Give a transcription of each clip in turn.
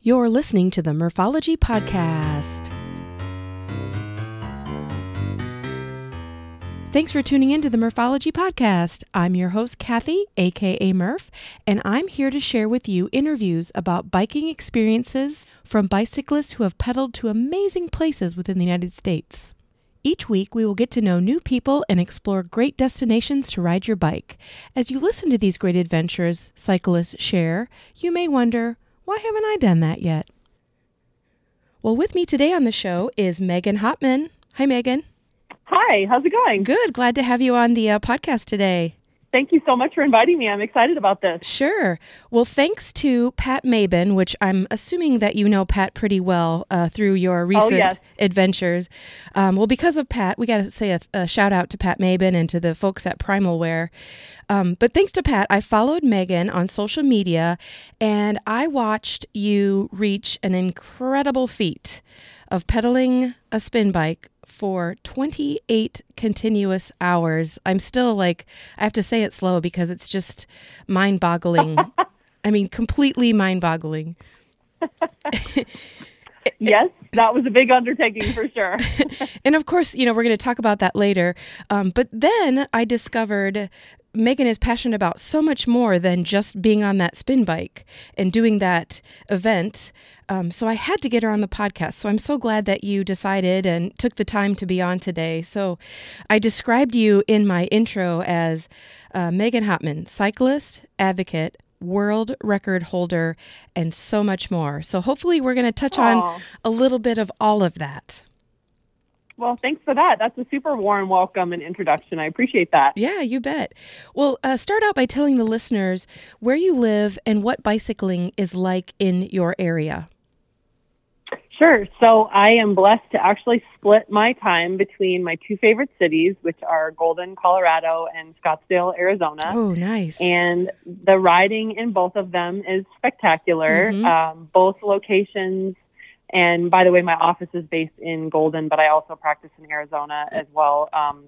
You're listening to the Murphology Podcast. Thanks for tuning in to the Murphology Podcast. I'm your host, Kathy, aka Murph, and I'm here to share with you interviews about biking experiences from bicyclists who have pedaled to amazing places within the United States. Each week, we will get to know new people and explore great destinations to ride your bike. As you listen to these great adventures cyclists share, you may wonder, why haven't I done that yet? Well, with me today on the show is Megan Hottman. Hi, Megan. Hi, how's it going? Good. Glad to have you on the uh, podcast today. Thank you so much for inviting me. I'm excited about this. Sure. Well, thanks to Pat Mabin, which I'm assuming that you know Pat pretty well uh, through your recent oh, yes. adventures. Um, well, because of Pat, we got to say a, a, shout out to Pat Mabin and to the folks at Primal Wear. Um, but thanks to Pat, I followed Megan on social media and I watched you reach an incredible feat of pedaling a spin bike for 28 continuous hours. I'm still like, I have to say it slow because it's just mind boggling. I mean, completely mind boggling. yes, that was a big undertaking for sure. and of course, you know, we're going to talk about that later. Um, but then I discovered Megan is passionate about so much more than just being on that spin bike and doing that event. Um, so I had to get her on the podcast. So I'm so glad that you decided and took the time to be on today. So I described you in my intro as uh, Megan Hottman, cyclist, advocate, world record holder, and so much more. So hopefully we're going to touch Aww. on a little bit of all of that. Well, thanks for that. That's a super warm welcome and introduction. I appreciate that. Yeah, you bet. Well, uh, start out by telling the listeners where you live and what bicycling is like in your area. Sure. So I am blessed to actually split my time between my two favorite cities, which are Golden, Colorado, and Scottsdale, Arizona. Oh, nice. And the riding in both of them is spectacular. Mm-hmm. Um, both locations and by the way, my office is based in Golden, but I also practice in Arizona as well. Um,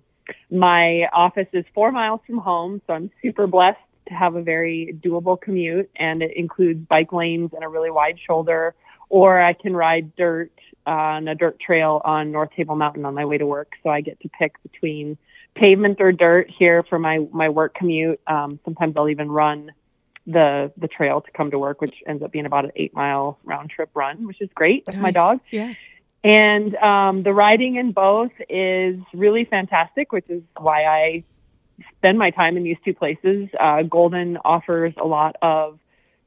my office is four miles from home, so I'm super blessed to have a very doable commute, and it includes bike lanes and a really wide shoulder. Or I can ride dirt on a dirt trail on North Table Mountain on my way to work. So I get to pick between pavement or dirt here for my my work commute. Um, sometimes I'll even run the the trail to come to work, which ends up being about an eight mile round trip run, which is great with nice. my dog. Yeah. And um, the riding in both is really fantastic, which is why I spend my time in these two places. Uh, Golden offers a lot of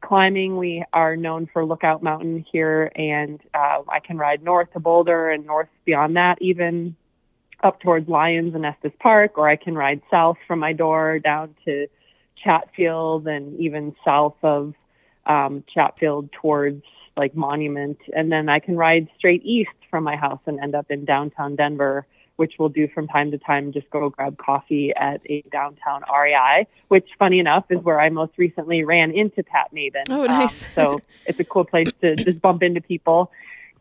climbing. We are known for Lookout Mountain here, and uh, I can ride north to Boulder and north beyond that, even up towards Lyons and Estes Park, or I can ride south from my door down to Chatfield and even south of um, Chatfield towards like Monument. And then I can ride straight east from my house and end up in downtown Denver, which we'll do from time to time. Just go grab coffee at a downtown REI, which, funny enough, is where I most recently ran into Pat Mabin. Oh, nice. Um, so it's a cool place to just bump into people.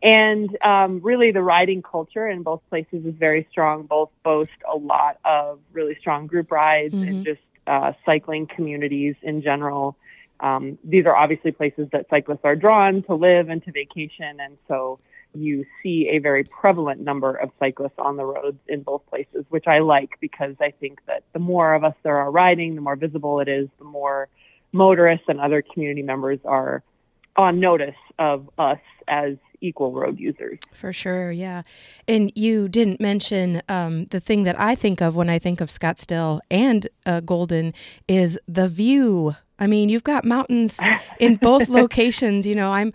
And um, really, the riding culture in both places is very strong. Both boast a lot of really strong group rides mm-hmm. and just uh, cycling communities in general. Um, these are obviously places that cyclists are drawn to live and to vacation, and so you see a very prevalent number of cyclists on the roads in both places, which I like because I think that the more of us there are riding, the more visible it is, the more motorists and other community members are on notice of us as equal road users. For sure, yeah. And you didn't mention um, the thing that I think of when I think of Scottsdale and uh, Golden is the view. I mean, you've got mountains in both locations. You know, I'm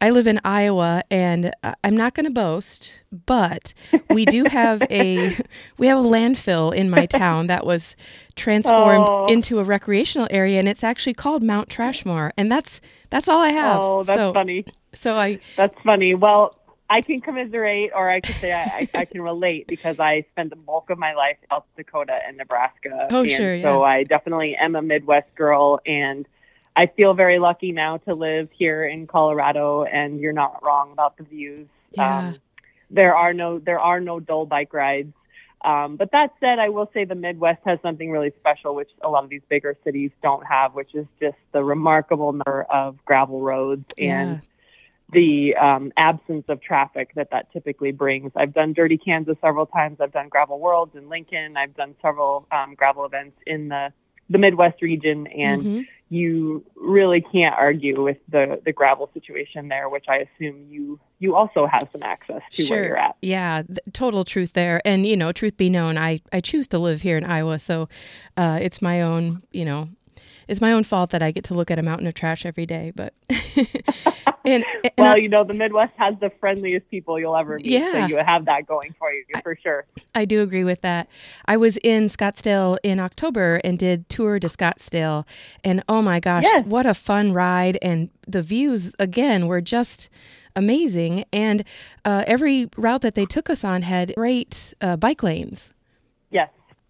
I live in Iowa, and uh, I'm not going to boast, but we do have a we have a landfill in my town that was transformed oh. into a recreational area, and it's actually called Mount Trashmore, and that's that's all I have. Oh, that's so, funny. So I that's funny. Well, I can commiserate, or I could say I, I, I, can relate because I spent the bulk of my life in South Dakota and Nebraska. Oh, and sure. Yeah. So I definitely am a Midwest girl, and I feel very lucky now to live here in Colorado, and you're not wrong about the views. Yeah. Um, there are no there are no dull bike rides. Um, but that said, I will say the Midwest has something really special, which a lot of these bigger cities don't have, which is just the remarkable number of gravel roads yeah. and the um, absence of traffic that that typically brings. I've done Dirty Kanza several times. I've done Gravel Worlds in Lincoln. I've done several um, gravel events in the the Midwest region, and mm-hmm. You really can't argue with the the gravel situation there, which I assume you you also have some access to sure. where you're at. Yeah, total truth there. And you know, truth be known, I I choose to live here in Iowa, so uh, it's my own you know it's my own fault that I get to look at a mountain of trash every day. But and, and well, I, you know, the Midwest has the friendliest people you'll ever meet. Yeah. So you have that going for you for sure. I do agree with that. I was in Scottsdale in October and did tour to Scottsdale, and oh my gosh, yes. what a fun ride! And the views again were just amazing. And uh, every route that they took us on had great uh, bike lanes.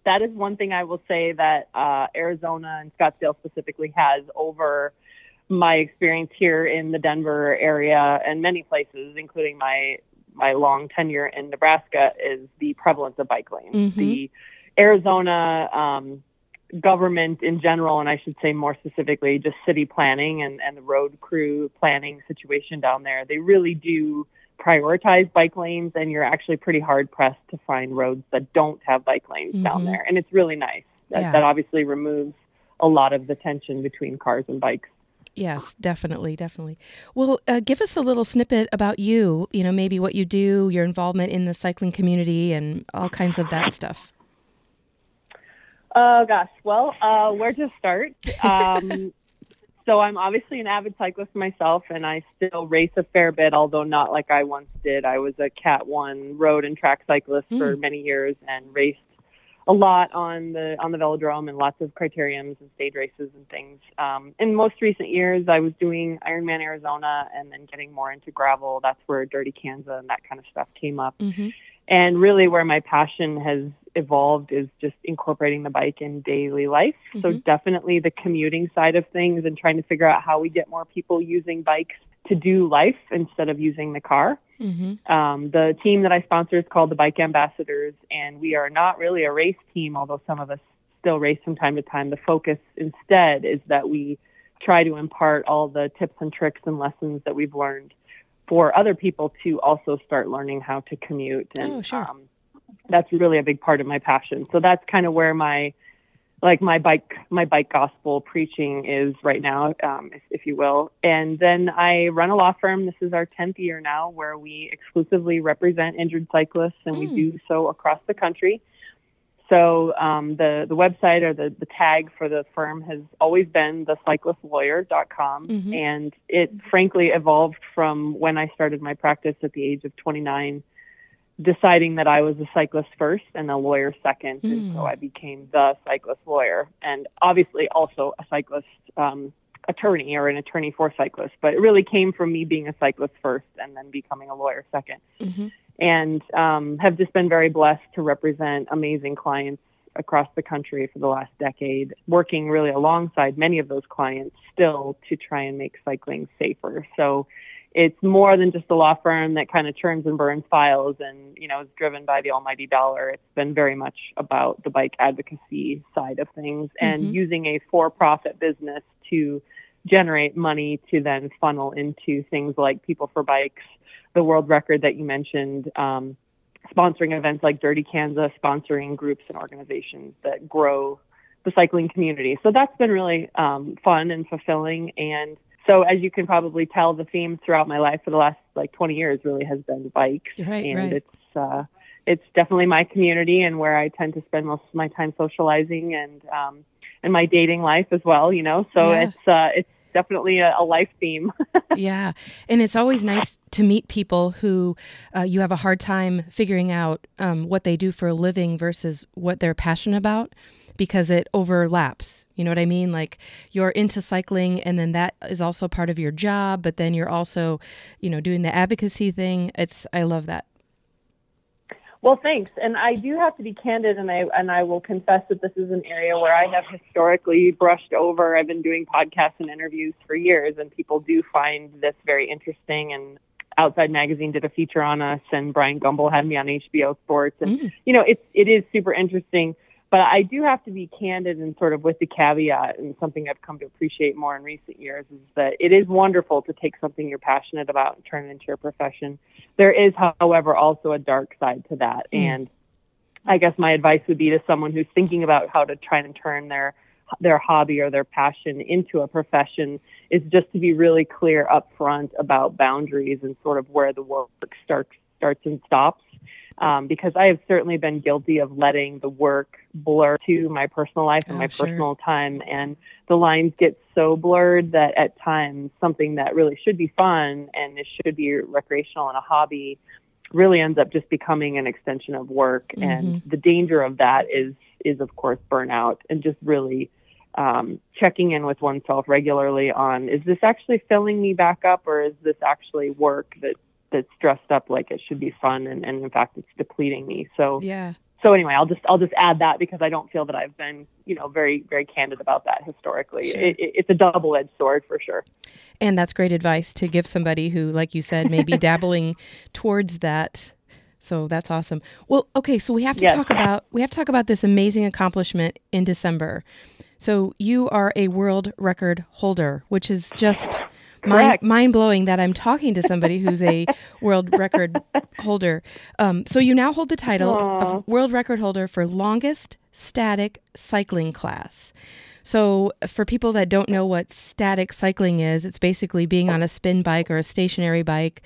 That is one thing I will say that uh, Arizona and Scottsdale specifically has over my experience here in the Denver area and many places, including my my long tenure in Nebraska, is the prevalence of bike lanes. Mm-hmm. The Arizona um, government in general, and I should say more specifically, just city planning and, and the road crew planning situation down there, they really do prioritize bike lanes and you're actually pretty hard pressed to find roads that don't have bike lanes mm-hmm. down there and it's really nice that, yeah. that obviously removes a lot of the tension between cars and bikes Yes, definitely, definitely. Well, uh, give us a little snippet about you, you know, maybe what you do, your involvement in the cycling community, and all kinds of that stuff. Oh, gosh. Well, uh, where to start? Um, so I'm obviously an avid cyclist myself, and I still race a fair bit, although not like I once did. I was a Cat One road and track cyclist mm. for many years and raced a lot on the on the velodrome and lots of criteriums and stage races and things. Um, in most recent years, I was doing Ironman Arizona and then getting more into gravel. That's where Dirty Kanza and that kind of stuff came up. Mm-hmm. And really, where my passion has evolved is just incorporating the bike in daily life. Mm-hmm. So definitely the commuting side of things and trying to figure out how we get more people using bikes to do life instead of using the car. Mm-hmm. Um, the team that I sponsor is called the Bike Ambassadors, and we are not really a race team, although some of us still race from time to time. The focus instead is that we try to impart all the tips and tricks and lessons that we've learned for other people to also start learning how to commute and oh, sure. um, that's really a big part of my passion. So that's kind of where my like my bike my bike gospel preaching is right now, um, if, if, you will. And then I run a law firm. This is our tenth year now, where we exclusively represent injured cyclists, and mm. we do so across the country. So um, the the website or the the tag for the firm has always been thecyclistlawyer.com, mm-hmm. and it frankly evolved from when I started my practice at the age of 29 deciding that I was a cyclist first and a lawyer second. Mm. And so hmm. I became the cyclist lawyer and obviously also a cyclist um, attorney or an attorney for cyclists. But it really came from me being a cyclist first and then becoming a lawyer 2nd mm-hmm. And um, have just been very blessed to represent amazing clients across the country for the last decade, working really alongside many of those clients still to try and make cycling safer. So it's more than just a law firm that kind of churns and burns files and you know is driven by the almighty dollar it's been very much about the bike advocacy side of things mm-hmm. and using a for-profit business to generate money to then funnel into things like people for bikes the world record that you mentioned um, sponsoring events like dirty kanza sponsoring groups and organizations that grow the cycling community so that's been really um, fun and fulfilling and so as you can probably tell, the theme throughout my life for the last like 20 years really has been bikes, right, and right. it's uh, it's definitely my community and where I tend to spend most of my time socializing and um, and my dating life as well. You know, so yeah. it's uh, it's definitely a, a life theme. yeah, and it's always nice to meet people who uh, you have a hard time figuring out um, what they do for a living versus what they're passionate about because it overlaps. You know what I mean? Like you're into cycling and then that is also part of your job, but then you're also, you know, doing the advocacy thing. It's I love that. Well, thanks. And I do have to be candid and I and I will confess that this is an area where I have historically brushed over. I've been doing podcasts and interviews for years and people do find this very interesting and Outside Magazine did a feature on us and Bryant Gumbel had me on HBO Sports and mm. you know, it's it is super interesting but I do have to be candid and sort of with the caveat, and something I've come to appreciate more in recent years is that it is wonderful to take something you're passionate about and turn it into your profession. There is, however, also a dark side to that. Mm. And I guess my advice would be to someone who's thinking about how to try and turn their their hobby or their passion into a profession is just to be really clear up front about boundaries and sort of where the work starts starts and stops um, because I have certainly been guilty of letting the work blur to my personal life and oh, my sure. personal time. And the lines get so blurred that at times something that really should be fun and it should be recreational and a hobby really ends up just becoming an extension of work. Mm-hmm. And the danger of that is, is of course, burnout and just really um, checking in with oneself regularly on is this actually filling me back up or is this actually work that that's dressed up like it should be fun and, and in fact it's depleting me. So yeah. so anyway i'll just i'll just add that because i don't feel that i've been you know very very candid about that historically. Sure. it, it, it's a double-edged sword for sure. And that's great advice to give somebody who like you said may be dabbling towards that. So that's awesome. Well okay so we have to yes. talk about we have to talk about this amazing accomplishment in december. So you are a world record holder which is just mind, mind blowing that I'm talking to somebody who's a world record holder. Um, so you now hold the title Aww. of world record holder for longest static cycling class. So, for people that don't know what static cycling is, it's basically being on a spin bike or a stationary bike.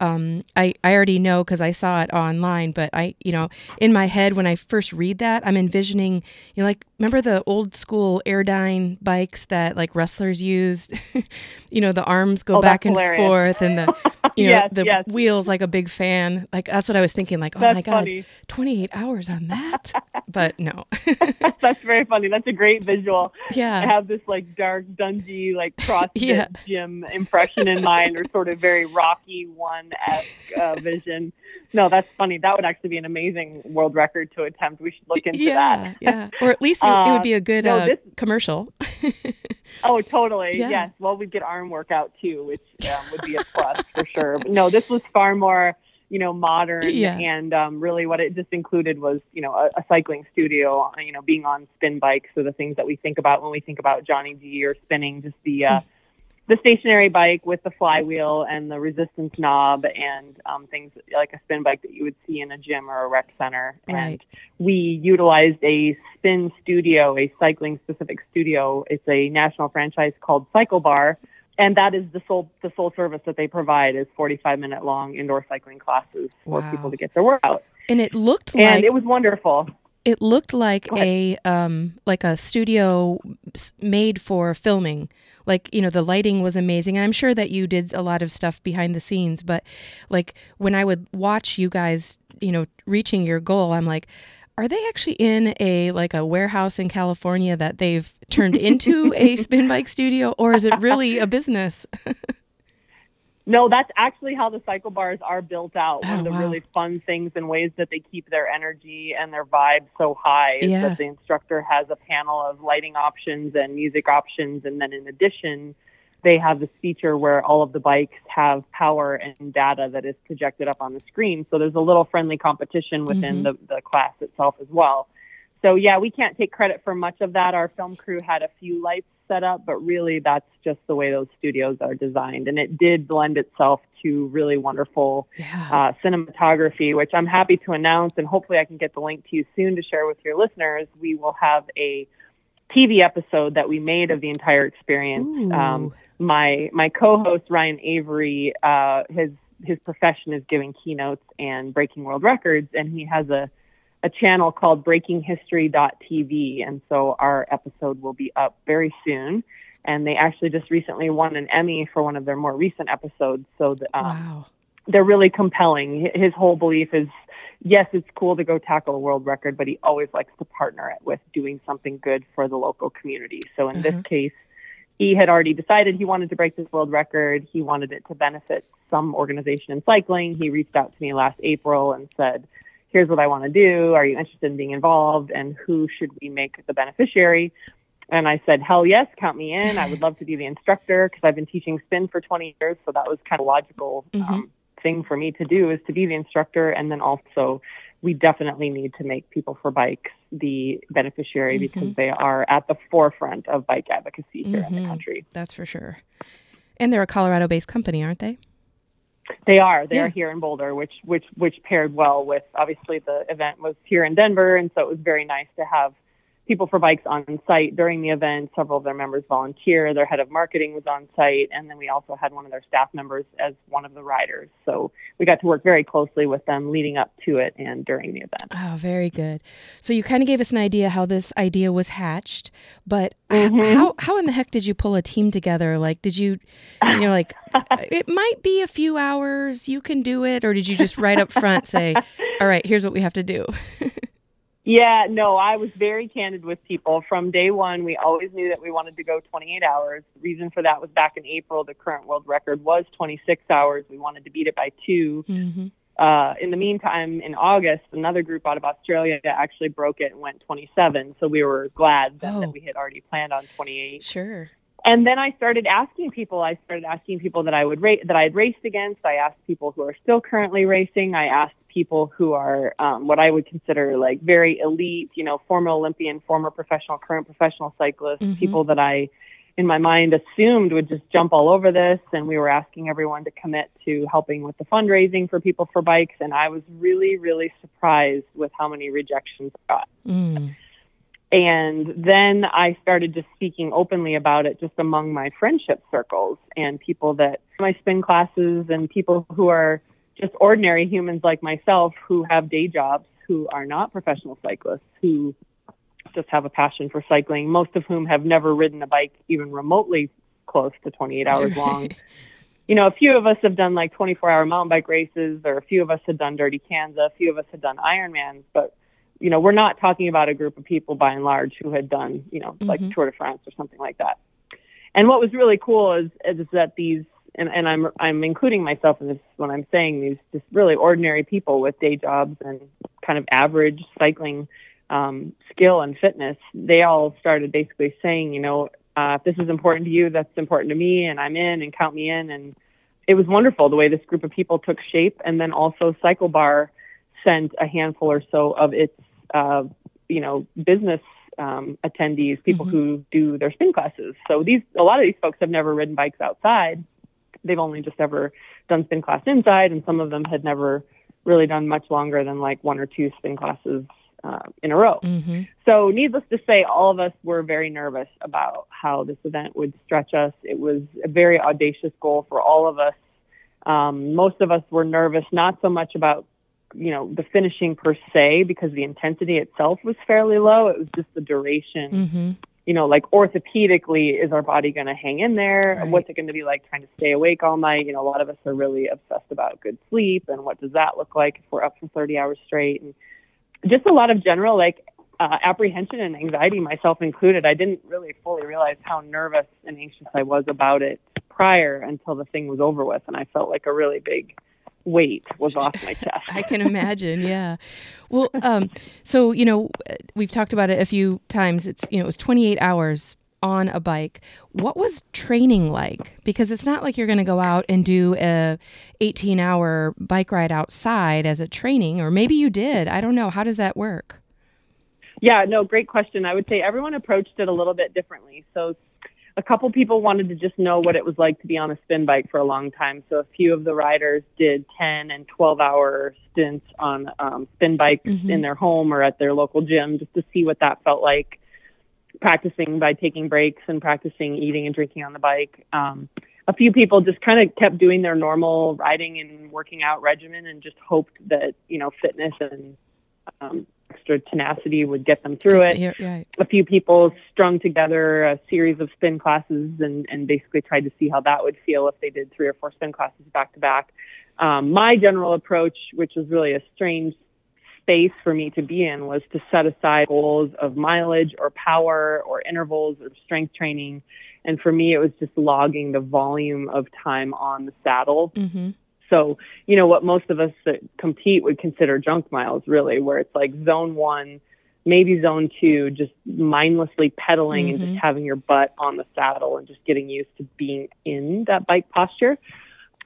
Um, I, I already know because I saw it online, but I, you know, in my head when I first read that, I'm envisioning, you know, like, remember the old school Airdyne bikes that like wrestlers used? you know, the arms go oh, back and hilarious. forth and the, you know, yes, the yes. wheels like a big fan. Like, that's what I was thinking, like, oh that's my God, funny. 28 hours on that? but no. that's very funny. That's a great visual yeah. I have this like dark, dungy, like CrossFit yeah. gym impression in mind, or sort of very Rocky One esque uh, vision. No, that's funny. That would actually be an amazing world record to attempt. We should look into yeah, that. yeah, or at least it, uh, it would be a good no, uh, this, commercial. oh, totally. Yeah. Yes. Well, we'd get arm workout too, which um, would be a plus for sure. But no, this was far more you know, modern. Yeah. And um, really, what it just included was, you know, a, a, cycling studio. You know, being on spin bikes, so the things that we think about when we think about Johnny G or spinning, just the uh, mm. The stationary bike with the flywheel and the resistance knob, and um, things like a spin bike that you would see in a gym or a rec center. Right. And we utilized a spin studio, a cycling specific studio. It's a national franchise called Cycle Bar and that is the sole the sole service that they provide is 45 minute long indoor cycling classes for wow. people to get their workout. And it looked and like it was wonderful. It looked like a um like a studio made for filming. Like, you know, the lighting was amazing. And I'm sure that you did a lot of stuff behind the scenes, but like when I would watch you guys, you know, reaching your goal, I'm like, are they actually in a like a warehouse in California that they've turned into a spin bike studio or is it really a business? no, that's actually how the cycle bars are built out. One oh, of the wow. really fun things and ways that they keep their energy and their vibe so high is yeah. that the instructor has a panel of lighting options and music options and then in addition they have this feature where all of the bikes have power and data that is projected up on the screen. So there's a little friendly competition within mm-hmm. the, the class itself as well. So yeah, we can't take credit for much of that. Our film crew had a few lights set up, but really that's just the way those studios are designed. And it did lend itself to really wonderful yeah. uh, cinematography, which I'm happy to announce. And hopefully I can get the link to you soon to share with your listeners. We will have a TV episode that we made of the entire experience. Um, my my co-host Ryan Avery, uh, his his profession is giving keynotes and breaking world records, and he has a a channel called BreakingHistory.tv, and so our episode will be up very soon. And they actually just recently won an Emmy for one of their more recent episodes. So the, um, wow. they're really compelling. His whole belief is yes, it's cool to go tackle a world record, but he always likes to partner it with doing something good for the local community. So in mm-hmm. this case, he had already decided he wanted to break this world record. He wanted it to benefit some organization in cycling. He reached out to me last April and said, Here's what I want to do. Are you interested in being involved? And who should we make the beneficiary? And I said, Hell yes, count me in. I would love to be the instructor because I've been teaching spin for 20 years. So that was kind of logical mm-hmm. um, thing for me to do is to be the instructor and then also we definitely need to make people for bikes the beneficiary Mhm. because they are at the forefront of bike advocacy here in Mhm. the country. That's for sure. And they're a Colorado-based company, aren't they? They are. They Yeah. are here in Boulder, which which which paired well with obviously the event was here in Denver, and so it was very nice to have people for bikes on site during the event. Several of their members volunteer. Their head of marketing was on site, and then we also had one of their staff members as one of the riders. So we got to work very closely with them leading up to it and during the event. Oh, very good. So you kind of gave us an idea how this idea was hatched, but Mhm. how how in the heck did you pull a team together? Like, did you, you know, like it might be a few hours, you can do it, or did you just right up front say, "All right, here's what we have to do"? Yeah, no, I was very candid with people from day one. We always knew that we wanted to go 28 hours. The reason for that was back in April, the current world record was 26 hours. We wanted to beat it by two. hmm Uh, in the meantime, in August, another group out of Australia actually broke it and went 27. So we were glad then Oh. that we had already planned on 28. Sure. And then I started asking people. I started asking people that I would rate that I had raced against. I asked people who are still currently racing. I asked people who are um, what I would consider like very elite, you know, former Olympian, former professional, current professional cyclists. Mhm. People that I, in my mind, assumed would just jump all over this. And we were asking everyone to commit to helping with the fundraising for people for bikes. And I was really, really surprised with how many rejections I got. Mm. And then I started just speaking openly about it just among my friendship circles and people that my spin classes and people who are just ordinary humans like myself who have day jobs who are not professional cyclists who just have a passion for cycling, most of whom have never ridden a bike even remotely close to 28 hours long. You know, a few of us have done like 24 hour mountain bike races, or a few of us had done Dirty Kanza, a few of us had done Ironmans, but you know, we're not talking about a group of people by and large who had done, you know, like Mhm. Tour de France or something like that. And what was really cool is is that these and, and I'm I'm including myself in this when I'm saying these just really ordinary people with day jobs and kind of average cycling um, skill and fitness, they all started basically saying, you know, uh, if this is important to you, that's important to me, and I'm in, and count me in. And it was wonderful the way this group of people took shape. And then also Cycle Bar sent a handful or so of its, uh, you know, business um, attendees, people Mhm. who do their spin classes. So these, a lot of these folks have never ridden bikes outside. They've only just ever done spin class inside, and some of them had never really done much longer than like one or two spin classes uh, in a row. hmm So, needless to say, all of us were very nervous about how this event would stretch us. It was a very audacious goal for all of us. Um, most of us were nervous, not so much about you know the finishing per se, because the intensity itself was fairly low. It was just the duration. hmm You know, like orthopedically, is our body going to hang in there? Right. What's it going to be like trying to stay awake all night? You know, a lot of us are really obsessed about good sleep and what does that look like if we're up for 30 hours straight, and just a lot of general like uh, apprehension and anxiety, myself included. I didn't really fully realize how nervous and anxious I was about it prior until the thing was over with, and I felt like a really big weight was off my chest. I can imagine. Yeah. Well, um, so you know, we've talked about it a few times. It's you know, it was 28 hours on a bike. What was training like? Because it's not like you're going to go out and do a 18 hour bike ride outside as a training, or maybe you did. I don't know. How does that work? Yeah, no, great question. I would say everyone approached it a little bit differently. So, a couple people wanted to just know what it was like to be on a spin bike for a long time. So, a few of the riders did 10 and 12 hour stints on um, spin bikes Mhm. in their home or at their local gym just to see what that felt like. Practicing by taking breaks and practicing eating and drinking on the bike. Um, a few people just kind of kept doing their normal riding and working out regimen and just hoped that, you know, fitness and um, extra tenacity would get them through it Yeah, right. a few people strung together a series of spin classes and, and basically tried to see how that would feel if they did three or four spin classes back to back. Um, my general approach, which was really a strange space for me to be in, was to set aside goals of mileage or power or intervals or strength training. And for me, it was just logging the volume of time on the saddle hmm so, you know, what most of us that compete would consider junk miles, really, where it's like zone one, maybe zone two, just mindlessly pedaling and Mhm. just having your butt on the saddle and just getting used to being in that bike posture.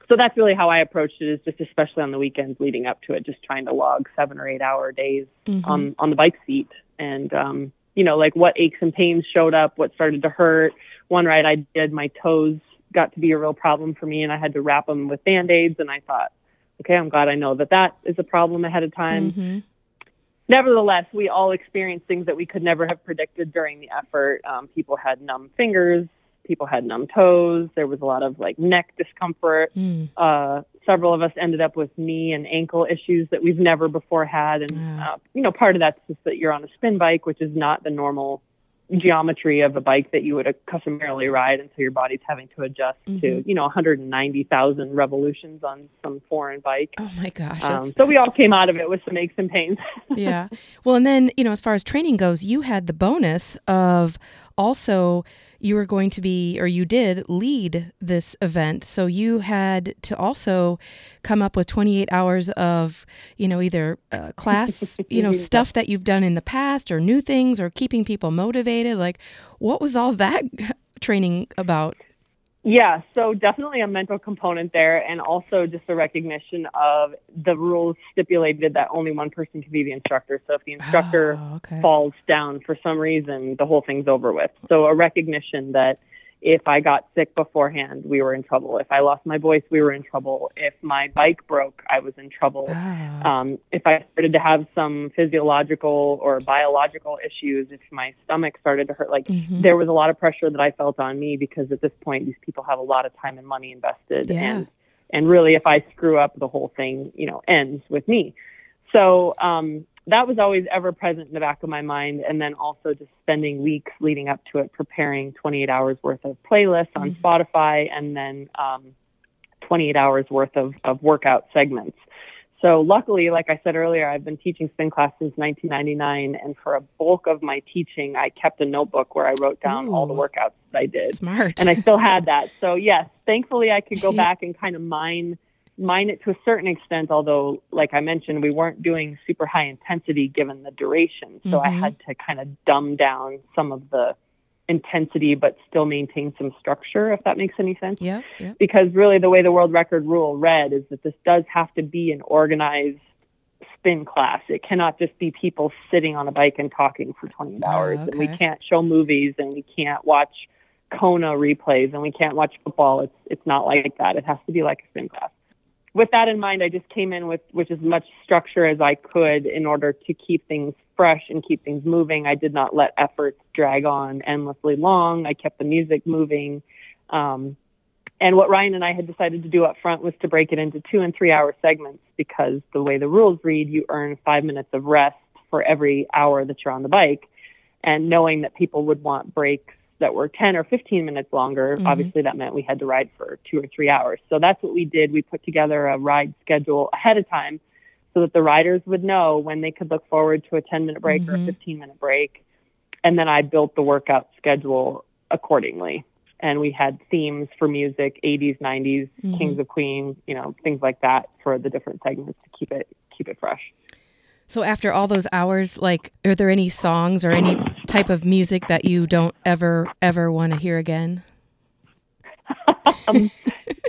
so that's really how I approached it. Is just especially on the weekends leading up to it, just trying to log seven or eight hour days Mhm. on on the bike seat, and um, you know, like what aches and pains showed up, what started to hurt. One ride I did, my toes got to be a real problem for me, and I had to wrap them with band aids. And I thought, okay, I'm glad I know that that is a problem ahead of time. Mhm. Nevertheless, we all experienced things that we could never have predicted during the effort. Um, people had numb fingers, people had numb toes. There was a lot of like neck discomfort. Mm. Uh, several of us ended up with knee and ankle issues that we've never before had. And, uh, you know, part of that's just that you're on a spin bike, which is not the normal geometry of a bike that you would customarily ride. And so your body's having to adjust to, Mhm. you know, 190,000 revolutions on some foreign bike. Oh my gosh. Um, so we all came out of it with some aches and pains. yeah. Well, and then, you know, as far as training goes, you had the bonus of also you were going to be, or you did lead this event. So you had to also come up with 28 hours of, you know, either uh, class, you know, stuff that you've done in the past or new things or keeping people motivated. Like, what was all that training about? Yeah, so definitely a mental component there, and also just a recognition of the rules stipulated that only one person can be the instructor. So if the instructor Oh, okay. falls down for some reason, the whole thing's over with. So a recognition that if I got sick beforehand, we were in trouble. If I lost my voice, we were in trouble. If my bike broke, I was in trouble. Ah. Um, if I started to have some physiological or biological issues, if my stomach started to hurt, like Mhm. there was a lot of pressure that I felt on me because at this point these people have a lot of time and money invested Yeah. and and really if I screw up the whole thing, you know, ends with me. So um that was always ever present in the back of my mind and then also just spending weeks leading up to it preparing 28 hours worth of playlists on Mhm. Spotify and then um 28 hours worth of, of workout segments. So luckily, like I said earlier, I've been teaching spin class since 1999, and for a bulk of my teaching, I kept a notebook where I wrote down all the workouts that I did, Smart. and I still had that. So yes, thankfully, I could go back and kind of mine mine it to a certain extent. Although, like I mentioned, we weren't doing super high intensity given the duration, so I Mhm. had to kind of dumb down some of the intensity, but still maintain some structure. If that makes any sense Yeah, Yep. because really the way the world record rule read is that this does have to be an organized spin class. It cannot just be people sitting on a bike and talking for 28 Ah, hours. And we can't show movies and we can't watch Kona replays and we can't watch football. It's it's not like that. It has to be like a spin class. With that in mind, I just came in with with as much structure as I could in order to keep things fresh and keep things moving. I did not let efforts drag on endlessly long. I kept the music moving. Um, and what Ryan and I had decided to do up front was to break it into two and three hour segments because the way the rules read, you earn five minutes of rest for every hour that you're on the bike. And knowing that people would want breaks that were 10 or 15 minutes longer, Mhm. obviously that meant we had to ride for two or three hours. So that's what we did. We put together a ride schedule ahead of time so that the riders would know when they could look forward to a 10 minute break or a Mhm. 15 minute break. And then I built the workout schedule accordingly. And we had themes for music, 80s, 90s, Mhm. Kings of Queens, you know, things like that for the different segments to keep it keep it fresh. So after all those hours, like, are there any songs or any type of music that you don't ever, ever want to hear again? um,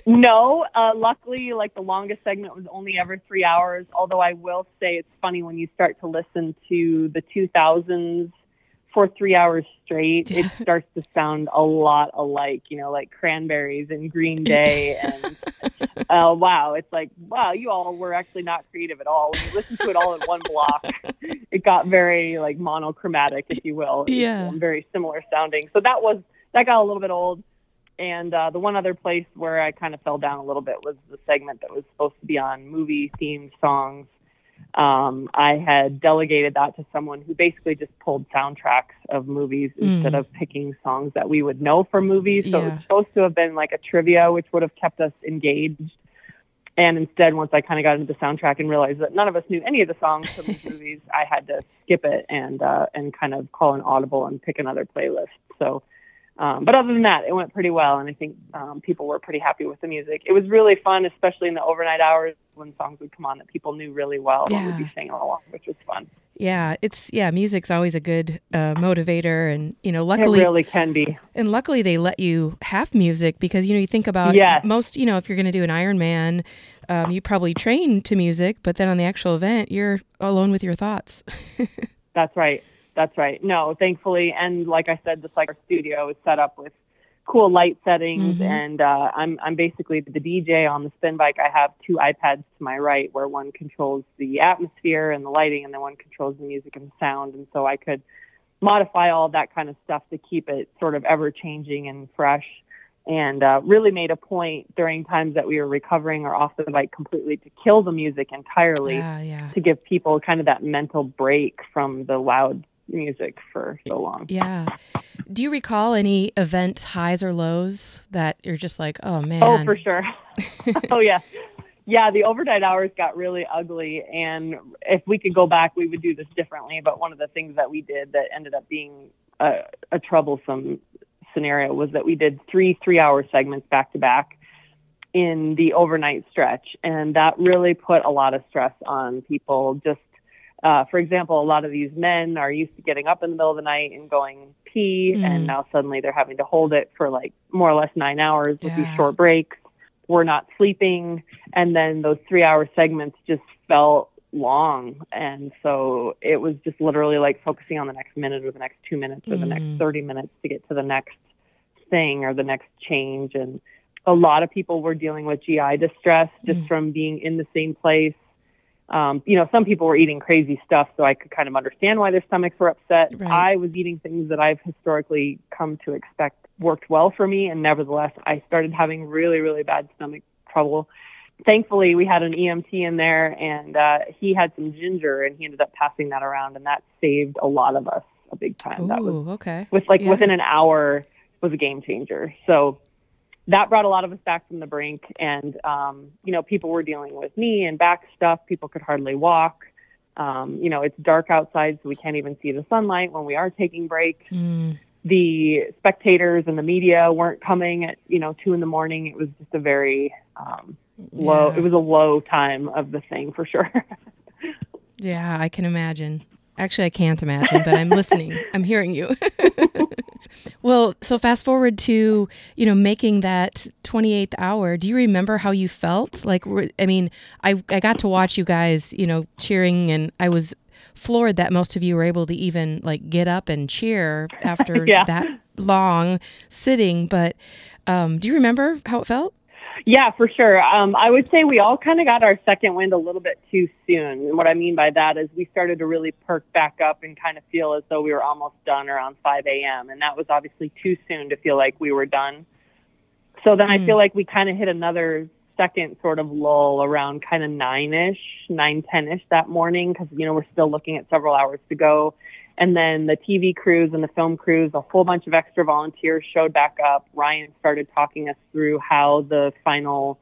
no, uh, luckily, like the longest segment was only ever three hours. Although I will say it's funny when you start to listen to the 2000s for three hours straight, it starts to sound a lot alike. You know, like Cranberries and Green Day, and uh, wow, it's like wow, you all were actually not creative at all. When you listen to it all in one block, it got very like monochromatic, if you will. Yeah. very similar sounding. So that was that got a little bit old. And uh, the one other place where I kind of fell down a little bit was the segment that was supposed to be on movie themed songs. Um, I had delegated that to someone who basically just pulled soundtracks of movies Mm. instead of picking songs that we would know from movies. So it was supposed to have been like a trivia, which would have kept us engaged. And instead, once I kind of got into the soundtrack and realized that none of us knew any of the songs from these movies, I had to skip it and uh, and kind of call an audible and pick another playlist. So, um, but other than that, it went pretty well, and I think um, people were pretty happy with the music. It was really fun, especially in the overnight hours when songs would come on that people knew really well and would be singing along, which was fun. Yeah, it's yeah, music's always a good uh, motivator, and you know, luckily it really can be. And luckily, they let you have music because you know you think about yes. most you know if you're going to do an Ironman, um, you probably train to music, but then on the actual event, you're alone with your thoughts. That's right. That's right. No, thankfully, and like I said, the Cycle Studio is set up with cool light settings, mm-hmm. and uh, I'm I'm basically the DJ on the spin bike. I have two iPads to my right, where one controls the atmosphere and the lighting, and then one controls the music and the sound. And so I could modify all that kind of stuff to keep it sort of ever changing and fresh. And uh, really made a point during times that we were recovering or off the bike completely to kill the music entirely yeah, yeah. to give people kind of that mental break from the loud music for so long. Yeah. Do you recall any event highs or lows that you're just like, oh man? Oh, for sure. oh yeah. Yeah, the overnight hours got really ugly. And if we could go back, we would do this differently. But one of the things that we did that ended up being a, a troublesome scenario was that we did three three hour segments back to back in the overnight stretch. And that really put a lot of stress on people just uh, for example, a lot of these men are used to getting up in the middle of the night and going pee, mm. and now suddenly they're having to hold it for like more or less nine hours with yeah. these short breaks. We're not sleeping, and then those three hour segments just felt long. And so it was just literally like focusing on the next minute or the next two minutes or mm. the next mm. 30 minutes to get to the next thing or the next change. And a lot of people were dealing with GI distress just mm. from being in the same place um, you know, some people were eating crazy stuff, so I could kind of understand why their stomachs were upset. Right. I was eating things that I've historically come to expect worked well for me, and nevertheless, I started having really, really bad stomach trouble. Thankfully, we had an EMT in there, and uh, he had some ginger, and he ended up passing that around, and that saved a lot of us a big time. Ooh, that was okay. With like yeah. within an hour was a game changer. So that brought a lot of us back from the brink. And, um, you know, people were dealing with knee and back stuff. People could hardly walk. Um, you know, it's dark outside, so we can't even see the sunlight when we are taking breaks. Mm. The spectators and the media weren't coming at, you know, two in the morning. It was just a very um, low, yeah. it was a low time of the thing for sure. yeah, I can imagine. Actually, I can't imagine, but I'm listening. I'm hearing you. well, so fast forward to, you know, making that 28th hour. Do you remember how you felt? Like, I mean, I, I got to watch you guys, you know, cheering, and I was floored that most of you were able to even like get up and cheer after yeah. that long sitting. But um, do you remember how it felt? Yeah, for sure. Um, I would say we all kind of got our second wind a little bit too soon. And what I mean by that is we started to really perk back up and kind of feel as though we were almost done around 5 a.m. And that was obviously too soon to feel like we were done. So then mm. I feel like we kind of hit another second sort of lull around kind of nine ish, nine ten ish that morning because you know we're still looking at several hours to go. And then the TV crews and the film crews, a whole bunch of extra volunteers showed back up. Ryan started talking us through how the final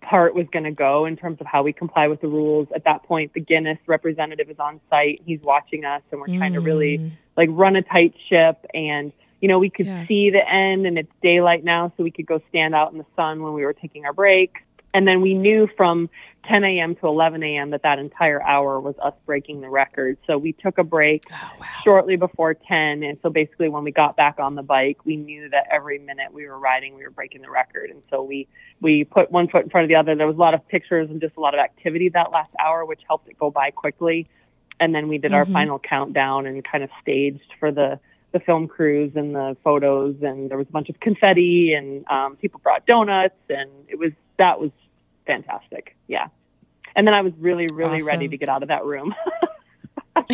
part was going to go in terms of how we comply with the rules. At that point, the Guinness representative is on site. He's watching us, and we're trying mm. to really like run a tight ship. And you know, we could yeah. see the end, and it's daylight now, so we could go stand out in the sun when we were taking our breaks. And then we knew from 10 a.m. to 11 a.m. that that entire hour was us breaking the record. So we took a break oh, wow. shortly before 10. And so basically, when we got back on the bike, we knew that every minute we were riding, we were breaking the record. And so we we put one foot in front of the other. There was a lot of pictures and just a lot of activity that last hour, which helped it go by quickly. And then we did mm-hmm. our final countdown and kind of staged for the the film crews and the photos and there was a bunch of confetti and um, people brought donuts and it was that was fantastic. Yeah. And then I was really, really awesome. ready to get out of that room.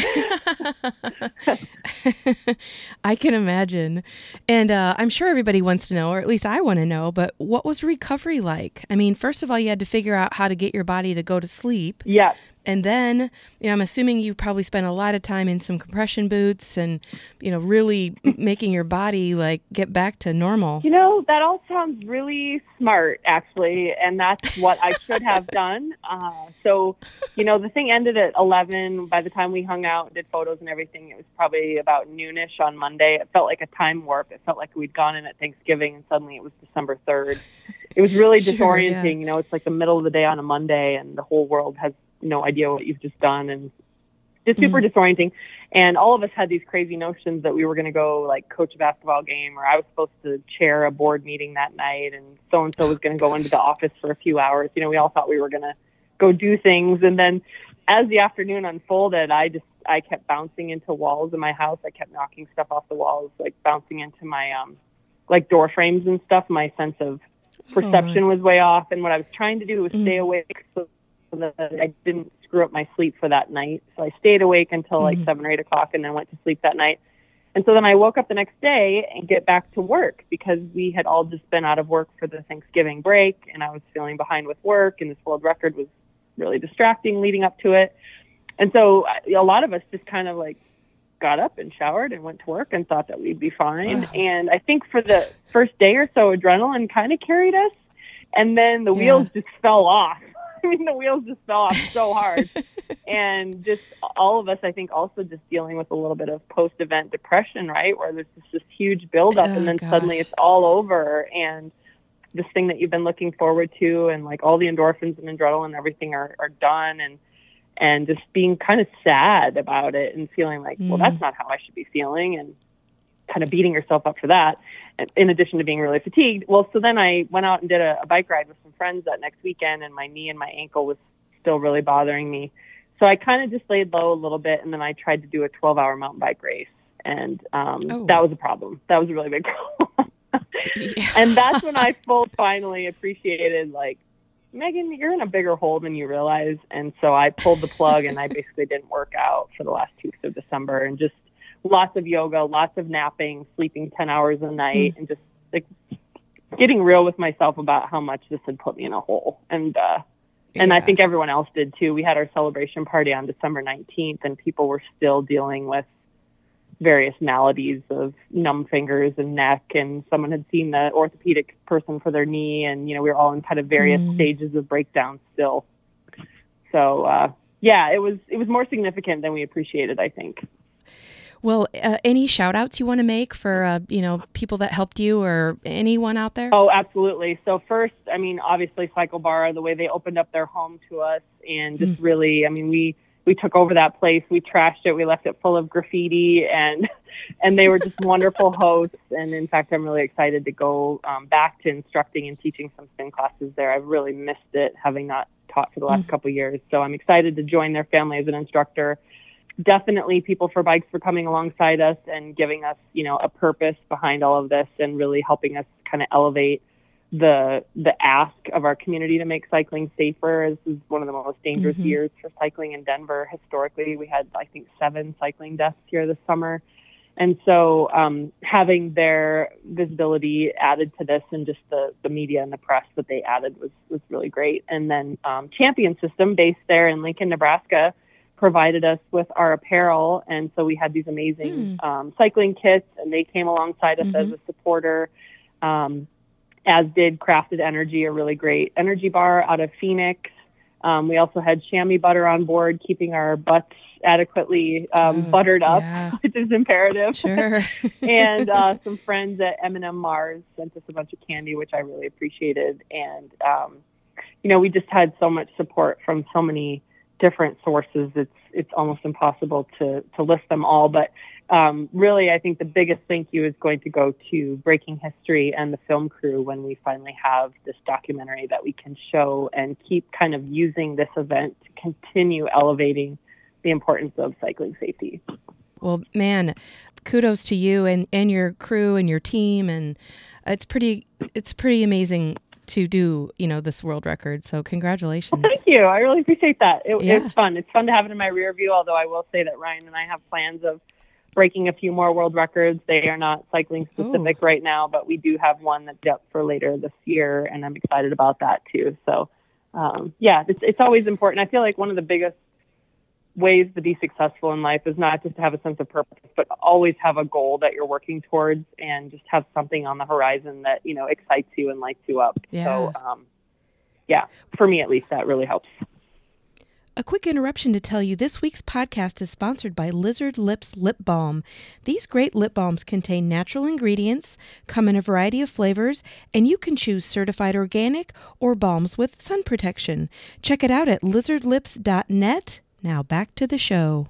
I can imagine. And uh, I'm sure everybody wants to know, or at least I want to know, but what was recovery like? I mean, first of all, you had to figure out how to get your body to go to sleep. Yeah. And then, you know, I'm assuming you probably spent a lot of time in some compression boots and, you know, really making your body like get back to normal. You know, that all sounds really smart, actually. And that's what I should have done. Uh, so, you know, the thing ended at 11. By the time we hung out, did photos and everything, it was probably about noonish on Monday. It felt like a time warp. It felt like we'd gone in at Thanksgiving and suddenly it was December 3rd. it was really Sure, disorienting. yeah. You know, it's like the middle of the day on a Monday, and the whole world has no idea what you've just done, and just super disorienting. And all of us had these crazy notions that we were going to go like coach a basketball game, or I was supposed to chair a board meeting that night, and so and so was going to go into the office for a few hours. You know, we all thought we were going to go do things, and then as the afternoon unfolded, I just I kept bouncing into walls in my house. I kept knocking stuff off the walls, like bouncing into my um like door frames and stuff. My sense of perception was way off, and what I was trying to do was stay Mm. awake so that I didn't screw up my sleep for that night. So I stayed awake until like Mhm. seven or eight o'clock, and then went to sleep that night. And so then I woke up the next day and get back to work because we had all just been out of work for the Thanksgiving break, and I was feeling behind with work, and this world record was really distracting leading up to it. And so I- a lot of us just kind of like got up and showered and went to work and thought that we'd be fine. Ugh. And I think for the first day or so, adrenaline kind of carried us. And then the Yeah. wheels just fell off. I mean, the wheels just fell off so hard. and just all of us, I think, also just dealing with a little bit of post event depression, right? Where there's just this huge buildup Oh, and then gosh. suddenly it's all over. And this thing that you've been looking forward to and like all the endorphins and adrenaline and everything are, are done and and just being kind of sad about it and feeling like well Mm. that's not how i should be feeling and kind of beating yourself up for that and in addition to being really fatigued. Well so then i went out and did a, a bike ride with some friends that next weekend and my knee and my ankle was still really bothering me. So i kind of just laid low a little bit and then i tried to do a 12 hour mountain bike race and um, Oh. that was a problem. That was a really big problem. And that's when I full finally appreciated like Megan, you're in a bigger hole than you realize. And so I pulled the plug and I basically didn't work out for the last two weeks of December and just lots of yoga, lots of napping, sleeping 10 hours a night, and just like getting real with myself about how much this had put me in a hole. And, uh, and I think everyone else did too. We had our celebration party on December 19th, and people were still dealing with various maladies of numb fingers and neck. And someone had seen the orthopedic person for their knee, and you know we were all in kind of various Mm. stages of breakdown still. So uh, yeah, it was it was more significant than we appreciated. I think. Well, uh, any shout outs you want to make for, uh, you know, people that helped you or anyone out there? Oh, absolutely. So first, I mean, obviously Cycle Bar, the way they opened up their home to us and just really, I mean, we we took over that place, we trashed it, we left it full of graffiti and and they were just wonderful hosts and in fact, I'm really excited to go um, back to instructing and teaching some spin classes there. I've really missed it having not taught for the last Mm. couple of years. So I'm excited to join their family as an instructor. Definitely people for bikes for coming alongside us and giving us, you know, a purpose behind all of this and really helping us kind of elevate the the ask of our community to make cycling safer. This is one of the most dangerous Mhm. years for cycling in Denver. Historically, we had I think seven cycling deaths here this summer, and so um, having their visibility added to this and just the the media and the press that they added was was really great. And then um, Champion System, based there in Lincoln, Nebraska, provided us with our apparel, and so we had these amazing um, cycling kits, and they came alongside us as Mhm. a supporter. Um, as did Crafted Energy, a really great energy bar out of Phoenix. Um, we also had chamois butter on board, keeping our butts adequately um, Oh, buttered up, yeah. which is imperative. Sure. and uh, some friends at M&M Mars sent us a bunch of candy, which I really appreciated. And um, you know, we just had so much support from so many different sources. It's it's almost impossible to to list them all, but um, really, I think the biggest thank you is going to go to Breaking History and the film crew when we finally have this documentary that we can show and keep kind of using this event to continue elevating the importance of cycling safety. Well, man, kudos to you and, and your crew and your team, and it's pretty it's pretty amazing to do you know this world record. So congratulations. Well, Thank you. I really appreciate that. It, Yeah. It's fun. It's fun to have it in my rear view. Although I will say that Ryan and I have plans of breaking a few more world records. They are not cycling specific right now, but we do have one that's up for later this year, and I'm excited about that too. So, um, yeah, it's it's always important. I feel like one of the biggest ways to be successful in life is not just to have a sense of purpose, but always have a goal that you're working towards, and just have something on the horizon that you know excites you and lights you up. Yeah. So, um, yeah, for me at least, that really helps. A quick interruption to tell you this week's podcast is sponsored by Lizard Lips Lip Balm. These great lip balms contain natural ingredients, come in a variety of flavors, and you can choose certified organic or balms with sun protection. Check it out at lizardlips.net. Now back to the show.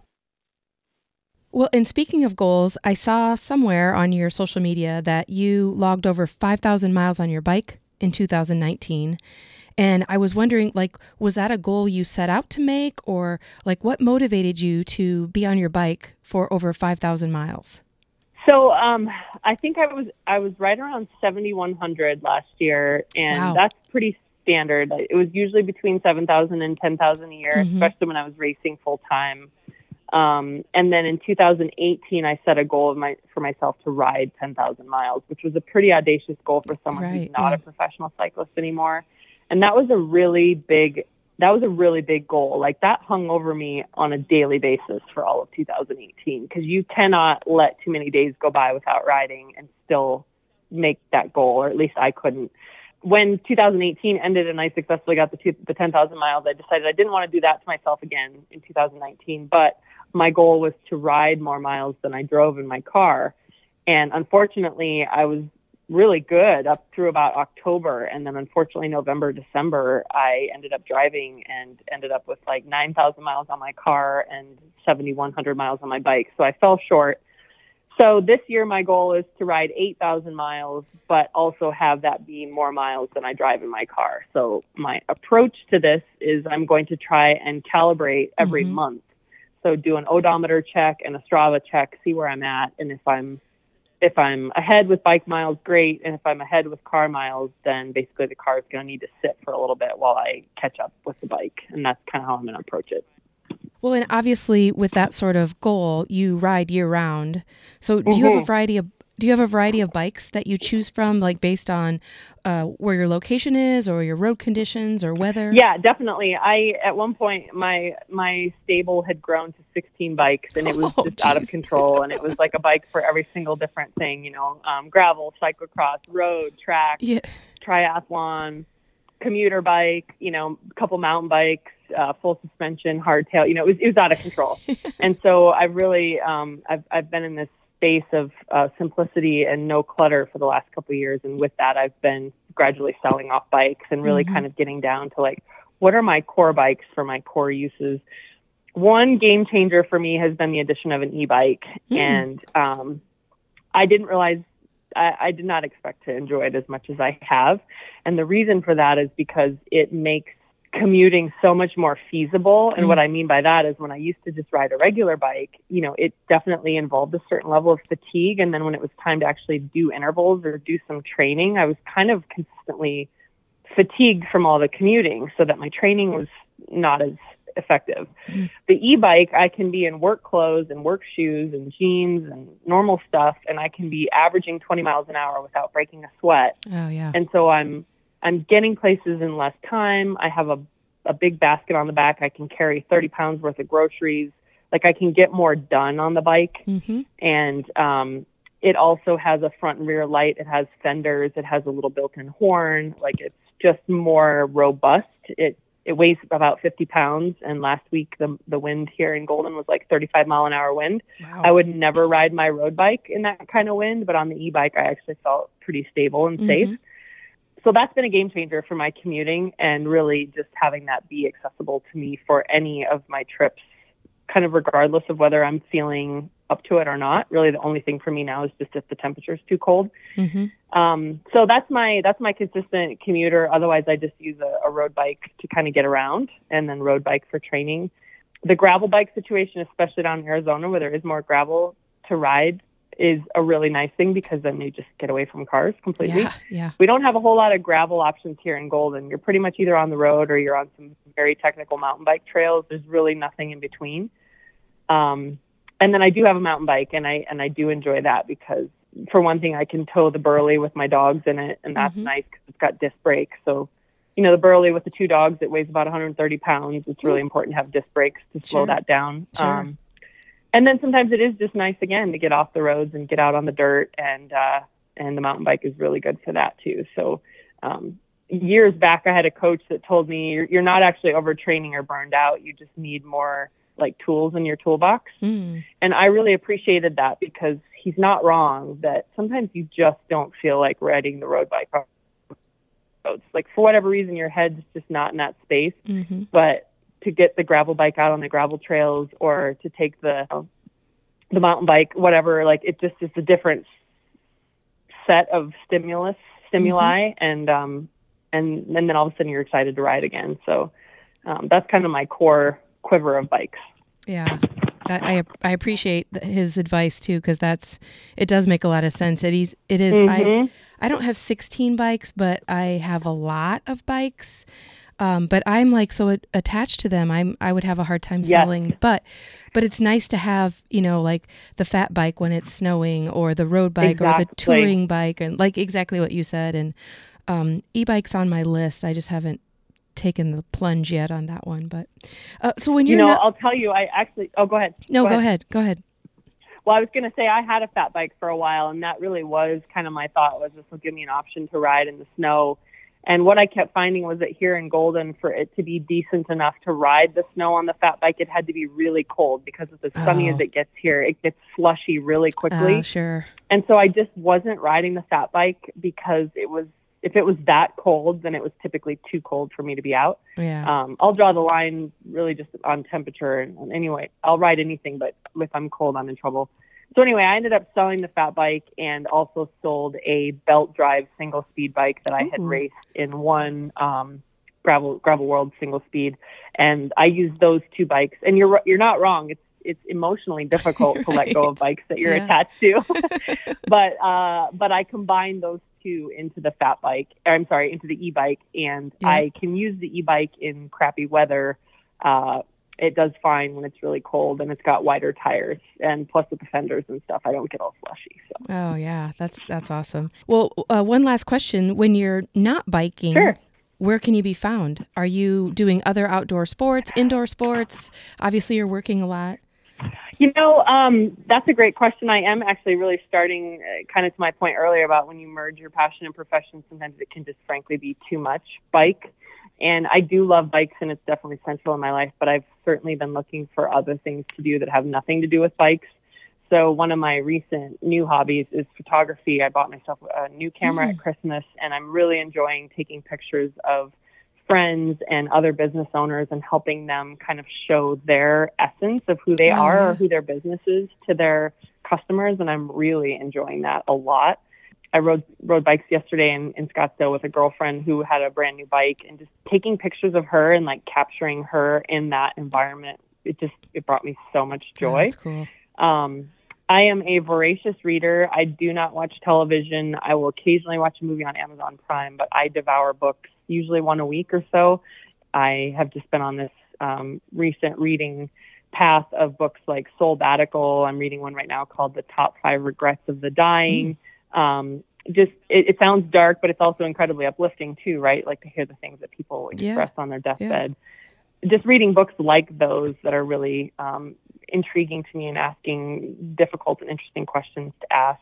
Well, and speaking of goals, I saw somewhere on your social media that you logged over 5,000 miles on your bike in 2019. And I was wondering, like, was that a goal you set out to make, or like, what motivated you to be on your bike for over five thousand miles? So, um, I think I was I was right around seventy one hundred last year, and wow. that's pretty standard. It was usually between seven thousand and ten thousand a year, mm-hmm. especially when I was racing full time. Um, and then in 2018, I set a goal of my for myself to ride 10,000 miles, which was a pretty audacious goal for someone right, who's not yeah. a professional cyclist anymore and that was a really big that was a really big goal like that hung over me on a daily basis for all of 2018 because you cannot let too many days go by without riding and still make that goal or at least i couldn't when 2018 ended and i successfully got the, two, the 10000 miles i decided i didn't want to do that to myself again in 2019 but my goal was to ride more miles than i drove in my car and unfortunately i was really good up through about October. And then unfortunately, November, December, I ended up driving and ended up with like 9,000 miles on my car and 7,100 miles on my bike. So I fell short. So this year, my goal is to ride 8,000 miles, but also have that be more miles than I drive in my car. So my approach to this is I'm going to try and calibrate every mm-hmm. month. So do an odometer check and a Strava check, see where I'm at, and if I'm if I'm ahead with bike miles, great. And if I'm ahead with car miles, then basically the car is going to need to sit for a little bit while I catch up with the bike. And that's kind of how I'm going to approach it. Well, and obviously, with that sort of goal, you ride year round. So, do mm-hmm. you have a mm-hmm. variety of do you have a variety of bikes that you choose from, like based on uh, where your location is, or your road conditions, or weather? Yeah, definitely. I at one point my my stable had grown to 16 bikes, and it was oh, just geez. out of control. and it was like a bike for every single different thing, you know, um, gravel, cyclocross, road, track, yeah. triathlon, commuter bike, you know, a couple mountain bikes. Uh, full suspension, hardtail. You know, it was, it was out of control, and so I really, um, I've I've been in this space of uh, simplicity and no clutter for the last couple of years. And with that, I've been gradually selling off bikes and really mm-hmm. kind of getting down to like, what are my core bikes for my core uses? One game changer for me has been the addition of an e-bike, mm. and um, I didn't realize I, I did not expect to enjoy it as much as I have, and the reason for that is because it makes commuting so much more feasible. And mm what I mean by that is when I used to just ride a regular bike, you know, it definitely involved a certain level of fatigue. And then when it was time to actually do intervals or do some training, I was kind of consistently fatigued from all the commuting so that my training was not as effective. mm The e-bike, I can be in work clothes and work shoes and jeans and normal stuff, and I can be averaging 20 miles an hour without breaking a sweat. Oh yeah. And so I'm I'm getting places in less time. I have a, a big basket on the back. I can carry 30 pounds worth of groceries. Like I can get more done on the bike. Mm-hmm. And um, it also has a front and rear light. It has fenders. It has a little built-in horn. Like it's just more robust. It it weighs about 50 pounds. And last week the the wind here in Golden was like 35 mile an hour wind. Wow. I would never ride my road bike in that kind of wind, but on the e-bike I actually felt pretty stable and safe. Mm-hmm so that's been a game changer for my commuting and really just having that be accessible to me for any of my trips, kind of regardless of whether I'm feeling up to it or not. Really, the only thing for me now is just if the temperature is too cold. Mm-hmm. Um, so that's my that's my consistent commuter. Otherwise, I just use a, a road bike to kind of get around, and then road bike for training. The gravel bike situation, especially down in Arizona, where there is more gravel to ride, is a really nice thing because then you just get away from cars completely. Yeah, yeah. We don't have a whole lot of gravel options here in Golden. You're pretty much either on the road or you're on some very technical mountain bike trails. There's really nothing in between. Um, and then I do have a mountain bike, and I and I do enjoy that because for one thing, I can tow the Burley with my dogs in it, and that's mm-hmm. nice because it's got disc brakes. So, you know, the Burley with the two dogs, it weighs about 130 pounds. It's really important to have disc brakes to slow sure. that down. Sure. Um, and then sometimes it is just nice again to get off the roads and get out on the dirt and uh and the mountain bike is really good for that too so um years back, I had a coach that told me you're, you're not actually overtraining or burned out. You just need more like tools in your toolbox. Mm. And I really appreciated that because he's not wrong that sometimes you just don't feel like riding the road bike roads. Like for whatever reason, your head's just not in that space. hmm But to get the gravel bike out on the gravel trails or to take the the mountain bike, whatever, like it just is a different set of stimulus stimuli and um and, and then all of a sudden you're excited to ride again. So um, that's kind of my core quiver of bikes. Yeah. That, I I appreciate his advice too because that's it does make a lot of sense. It is it is I Mhm. I don't have 16 bikes, but I have a lot of bikes. Um, but I'm like so attached to them. I'm I would have a hard time Yes. selling. But but it's nice to have you know like the fat bike when it's snowing, or the road bike, or the touring bike, and like exactly what you said. And um, e-bikes on my list. I just haven't taken the plunge yet on that one. But uh, so when You you're know, not, I'll tell you, I actually, oh, go ahead. no, go ahead, go ahead. Well, I was going to say I had a fat bike for a while, and that really was kind of my thought was this will give me an option to ride in the snow. And what I kept finding was that here in Golden, for it to be decent enough to ride the snow on the fat bike, it had to be really cold because of as sunny Oh. as it gets here, it gets slushy really quickly. Oh, sure. And so I just wasn't riding the fat bike because it was if it was that cold, then it was typically too cold for me to be out. Yeah. Um, I'll draw the line really just on temperature. And anyway, I'll ride anything, but if I'm cold, I'm in trouble. So anyway, I ended up selling the fat bike and also sold a belt drive single speed bike that I had Ooh. raced in one um, gravel gravel world single speed, and I used those two bikes. And you're you're not wrong. It's it's emotionally difficult to let go of bikes that you're Yeah. attached to, but uh, but I combined those two into the fat bike. I'm sorry, into the e-bike, and Yeah. I can use the e-bike in crappy weather. Uh, it does fine when it's really cold, and it's got wider tires, and plus with the fenders and stuff, I don't get all slushy. So Oh yeah, that's that's awesome. Well, uh, one last question: When you're not biking, Sure. where can you be found? Are you doing other outdoor sports, indoor sports? Obviously, you're working a lot. You know, um, that's a great question. I am actually really starting, uh, kind of to my point earlier about when you merge your passion and profession, sometimes it can just frankly be too much bike. And I do love bikes, and it's definitely central in my life, but I've certainly been looking for other things to do that have nothing to do with bikes. So, one of my recent new hobbies is photography. I bought myself a new camera Mm. at Christmas, and I'm really enjoying taking pictures of friends and other business owners and helping them kind of show their essence of who they Oh, are yeah. or who their business is to their customers. And I'm really enjoying that a lot. I rode rode bikes yesterday in, in Scottsdale with a girlfriend who had a brand new bike and just taking pictures of her and like capturing her in that environment. It just it brought me so much joy. cool. Um, I am a voracious reader. I do not watch television. I will occasionally watch a movie on Amazon Prime, but I devour books usually one a week or so. I have just been on this um, recent reading path of books like Soul Batical. I'm reading one right now called The Top Five Regrets of the Dying. Um, just it, it sounds dark, but it's also incredibly uplifting too, right? Like to hear the things that people Yeah. express on their deathbed. Just reading books like those that are really um, intriguing to me and asking difficult and interesting questions to ask.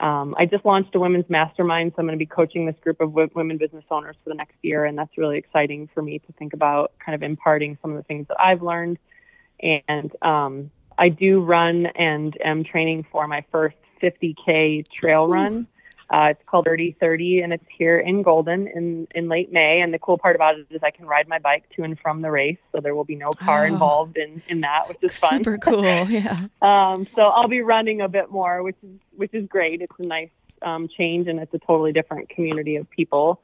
Um, I just launched a women's mastermind, so I'm going to be coaching this group of w- women business owners for the next year, and that's really exciting for me to think about kind of imparting some of the things that I've learned. And um, I do run and am training for my first 50K trail run. Uh, it's called 3030, and it's here in Golden in, in late May. And the cool part about it is I can ride my bike to and from the race, so there will be no car Oh. involved in, in that, which is fun. Super cool. Yeah. Um, so I'll be running a bit more, which is which is great. It's a nice um, change, and it's a totally different community of people.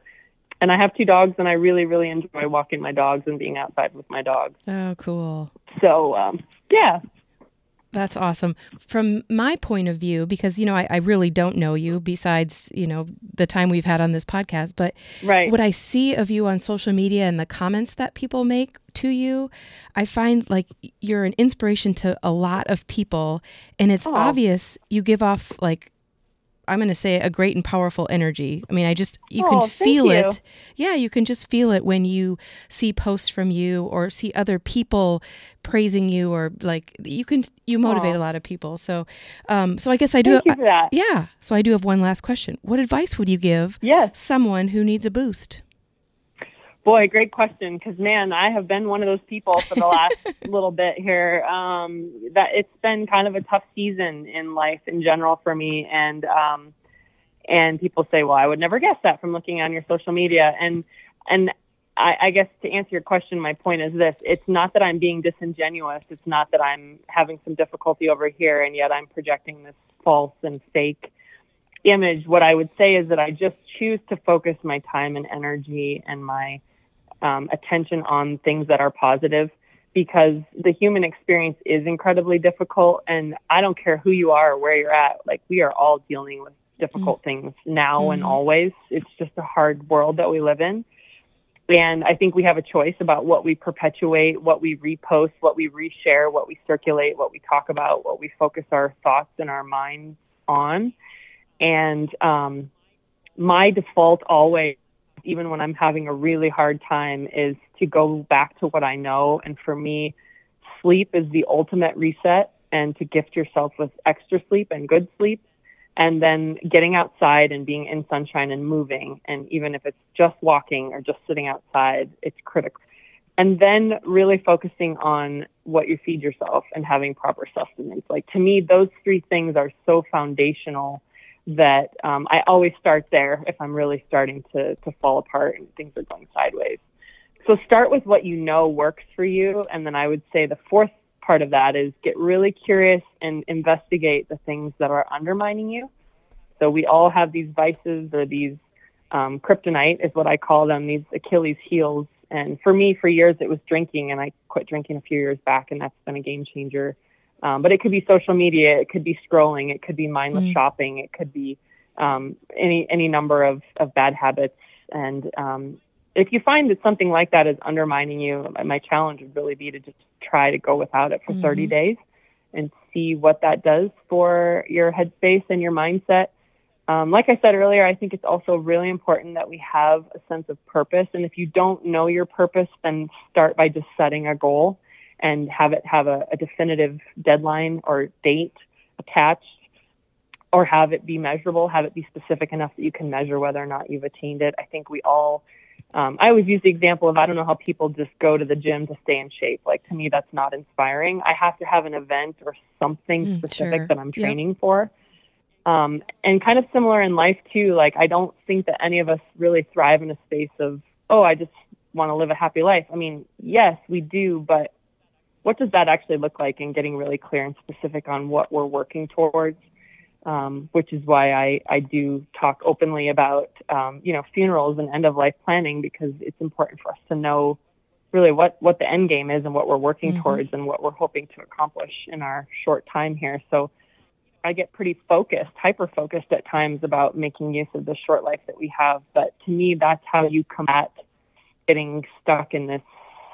And I have two dogs, and I really, really enjoy walking my dogs and being outside with my dogs. Oh, cool. So um, yeah, That's awesome. From my point of view, because you know, I, I really don't know you besides you know the time we've had on this podcast, but right. what I see of you on social media and the comments that people make to you, I find like you're an inspiration to a lot of people. And it's obvious you give off like, I'm going to say a great and powerful energy. I mean, I just, you Oh, can feel you. it. Yeah, you can just feel it when you see posts from you or see other people praising you or like you can, you motivate a lot of people. So, um, so I guess I do, Thank you for that. yeah. So I do have one last question. What advice would you give Yes. someone who needs a boost? Boy, great question. Because man, I have been one of those people for the last little bit here. Um, that it's been kind of a tough season in life in general for me, and um, and people say, well, I would never guess that from looking on your social media, and and I, I guess to answer your question, my point is this: it's not that I'm being disingenuous. It's not that I'm having some difficulty over here, and yet I'm projecting this false and fake image. What I would say is that I just choose to focus my time and energy and my um, attention on things that are positive because the human experience is incredibly difficult. And I don't care who you are or where you're at, like, we are all dealing with difficult mm-hmm. things now mm-hmm. and always. It's just a hard world that we live in. And I think we have a choice about what we perpetuate, what we repost, what we reshare, what we circulate, what we talk about, what we focus our thoughts and our minds on. And um, my default always even when I'm having a really hard time, is to go back to what I know. And for me, sleep is the ultimate reset and to gift yourself with extra sleep and good sleep. And then getting outside and being in sunshine and moving. And even if it's just walking or just sitting outside, it's critical. And then really focusing on what you feed yourself and having proper sustenance. Like to me, those three things are so foundational that um, I always start there if I'm really starting to, to fall apart and things are going sideways. So start with what you know works for you. And then I would say the fourth part of that is get really curious and investigate the things that are undermining you. So we all have these vices or these um, kryptonite is what I call them, these Achilles heels. And for me, for years, it was drinking, and I quit drinking a few years back, and that's been a game changer um, but it could be social media, it could be scrolling, it could be mindless mm. shopping, it could be um, any any number of, of bad habits. And um, if you find that something like that is undermining you, my challenge would really be to just try to go without it for mm-hmm. 30 days and see what that does for your headspace and your mindset. Um, like I said earlier, I think it's also really important that we have a sense of purpose. And if you don't know your purpose, then start by just setting a goal and have it have a, a definitive deadline or date attached or have it be measurable, have it be specific enough that you can measure whether or not you've attained it. I think we all, um, I always use the example of I don't know how people just go to the gym to stay in shape. Like to me, that's not inspiring. I have to have an event or something mm, specific sure. that I'm training yep. for. Um, and kind of similar in life too. Like I don't think that any of us really thrive in a space of, oh, I just want to live a happy life. I mean, yes, we do, but what does that actually look like and getting really clear and specific on what we're working towards um, which is why I, I do talk openly about um, you know funerals and end of life planning because it's important for us to know really what what the end game is and what we're working mm-hmm. towards and what we're hoping to accomplish in our short time here so I get pretty focused, hyper focused at times about making use of the short life that we have. But to me, that's how you combat getting stuck in this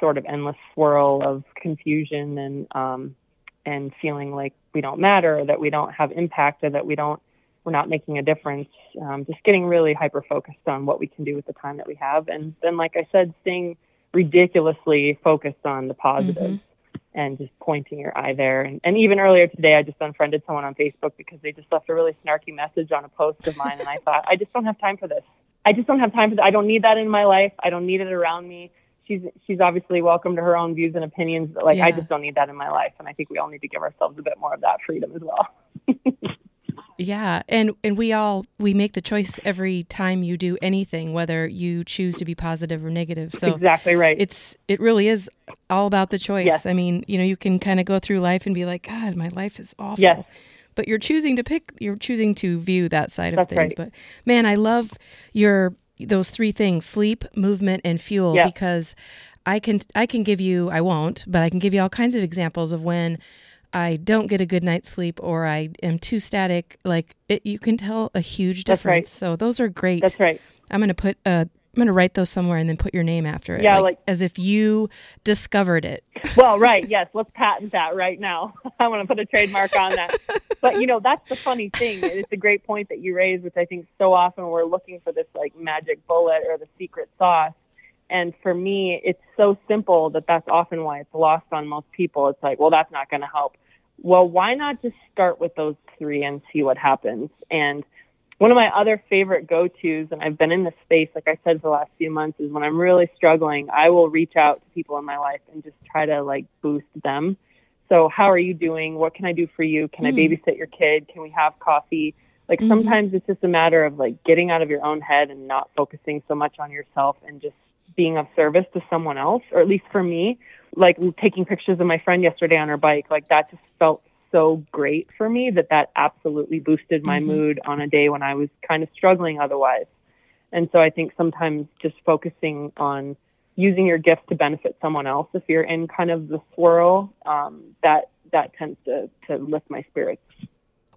sort of endless swirl of confusion and um, and feeling like we don't matter, or that we don't have impact, or that we don't we're not making a difference. Um, just getting really hyper focused on what we can do with the time that we have, and then, like I said, staying ridiculously focused on the positives. Mm-hmm. And just pointing your eye there. And, and even earlier today, I just unfriended someone on Facebook because they just left a really snarky message on a post of mine. And I thought, I just don't have time for this. I just don't have time for that. I don't need that in my life. I don't need it around me she's she's obviously welcome to her own views and opinions, but like yeah. I just don't need that in my life, and I think we all need to give ourselves a bit more of that freedom as well. yeah, and and we all we make the choice every time you do anything, whether you choose to be positive or negative. So exactly right. It's it really is all about the choice. Yes. I mean, you know, you can kind of go through life and be like, God, my life is awful. Yes but you're choosing to pick you're choosing to view that side of That's things right. but man i love your those three things sleep movement and fuel yeah. because i can i can give you i won't but i can give you all kinds of examples of when i don't get a good night's sleep or i am too static like it, you can tell a huge difference right. so those are great that's right i'm going to put a I'm going to write those somewhere and then put your name after it. Yeah, like, like as if you discovered it. well, right. Yes. Let's patent that right now. I want to put a trademark on that. but, you know, that's the funny thing. It's a great point that you raised, which I think so often we're looking for this like magic bullet or the secret sauce. And for me, it's so simple that that's often why it's lost on most people. It's like, well, that's not going to help. Well, why not just start with those three and see what happens? And one of my other favorite go-tos, and I've been in this space, like I said, for the last few months, is when I'm really struggling, I will reach out to people in my life and just try to like boost them. So, how are you doing? What can I do for you? Can mm. I hmm. babysit your kid? Can we have coffee? Like mm-hmm. sometimes it's just a matter of like getting out of your own head and not focusing so much on yourself and just being of service to someone else, or at least for me, like taking pictures of my friend yesterday on her bike, like that just felt so great for me that that absolutely boosted my mm-hmm. mood on a day when I was kind of struggling otherwise. And so I think sometimes just focusing on using your gift to benefit someone else, if you're in kind of the swirl, um, that that tends to to lift my spirits.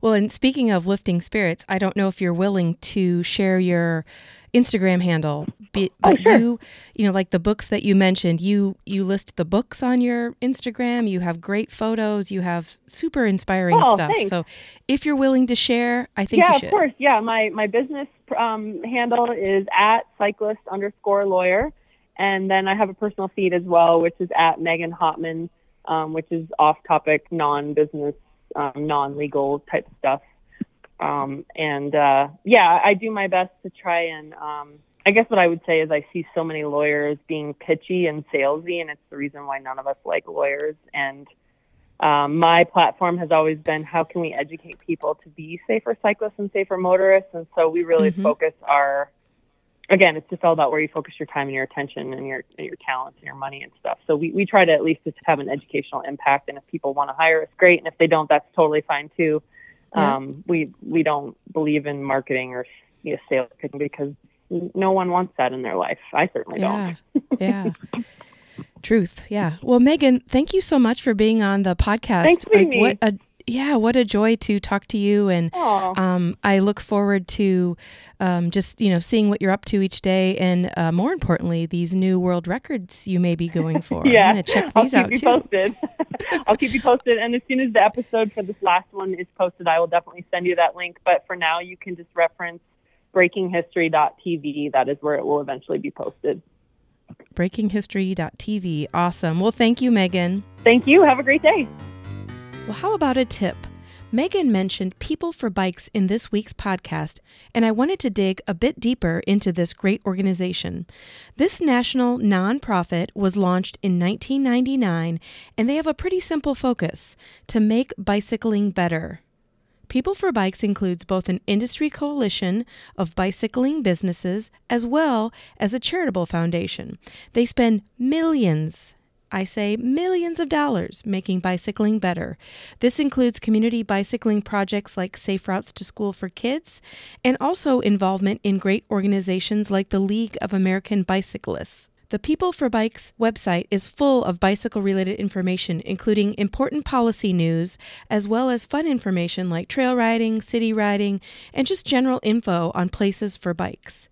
Well, and speaking of lifting spirits, I don't know if you're willing to share your Instagram handle. But, oh, sure. you, you know, like the books that you mentioned, you you list the books on your Instagram. You have great photos. You have super inspiring oh, stuff. Thanks. So, if you're willing to share, I think yeah, you should. of course. Yeah, my my business um, handle is at cyclist underscore lawyer, and then I have a personal feed as well, which is at Megan Hottman, um, which is off topic, non business um, non-legal type stuff. Um, and uh, yeah, I do my best to try and. Um, I guess what I would say is I see so many lawyers being pitchy and salesy, and it's the reason why none of us like lawyers. And um, my platform has always been how can we educate people to be safer cyclists and safer motorists, and so we really mm-hmm. focus our again, it's just all about where you focus your time and your attention and your and your talents and your money and stuff. So we, we try to at least just have an educational impact. And if people want to hire us, great. And if they don't, that's totally fine too. Yeah. Um, we we don't believe in marketing or you know, sales because no one wants that in their life. I certainly yeah. don't. yeah. Truth. Yeah. Well, Megan, thank you so much for being on the podcast. Thanks for like, me. What a yeah, what a joy to talk to you. And um, I look forward to um, just, you know, seeing what you're up to each day. And uh, more importantly, these new world records you may be going for. yeah. I'm check these out. I'll keep you too. posted. I'll keep you posted. And as soon as the episode for this last one is posted, I will definitely send you that link. But for now, you can just reference breakinghistory.tv. That is where it will eventually be posted. Breakinghistory.tv. Awesome. Well, thank you, Megan. Thank you. Have a great day. Well, how about a tip? Megan mentioned People for Bikes in this week's podcast, and I wanted to dig a bit deeper into this great organization. This national nonprofit was launched in 1999, and they have a pretty simple focus to make bicycling better. People for Bikes includes both an industry coalition of bicycling businesses as well as a charitable foundation. They spend millions I say millions of dollars making bicycling better. This includes community bicycling projects like Safe Routes to School for Kids and also involvement in great organizations like the League of American Bicyclists. The People for Bikes website is full of bicycle related information, including important policy news, as well as fun information like trail riding, city riding, and just general info on places for bikes.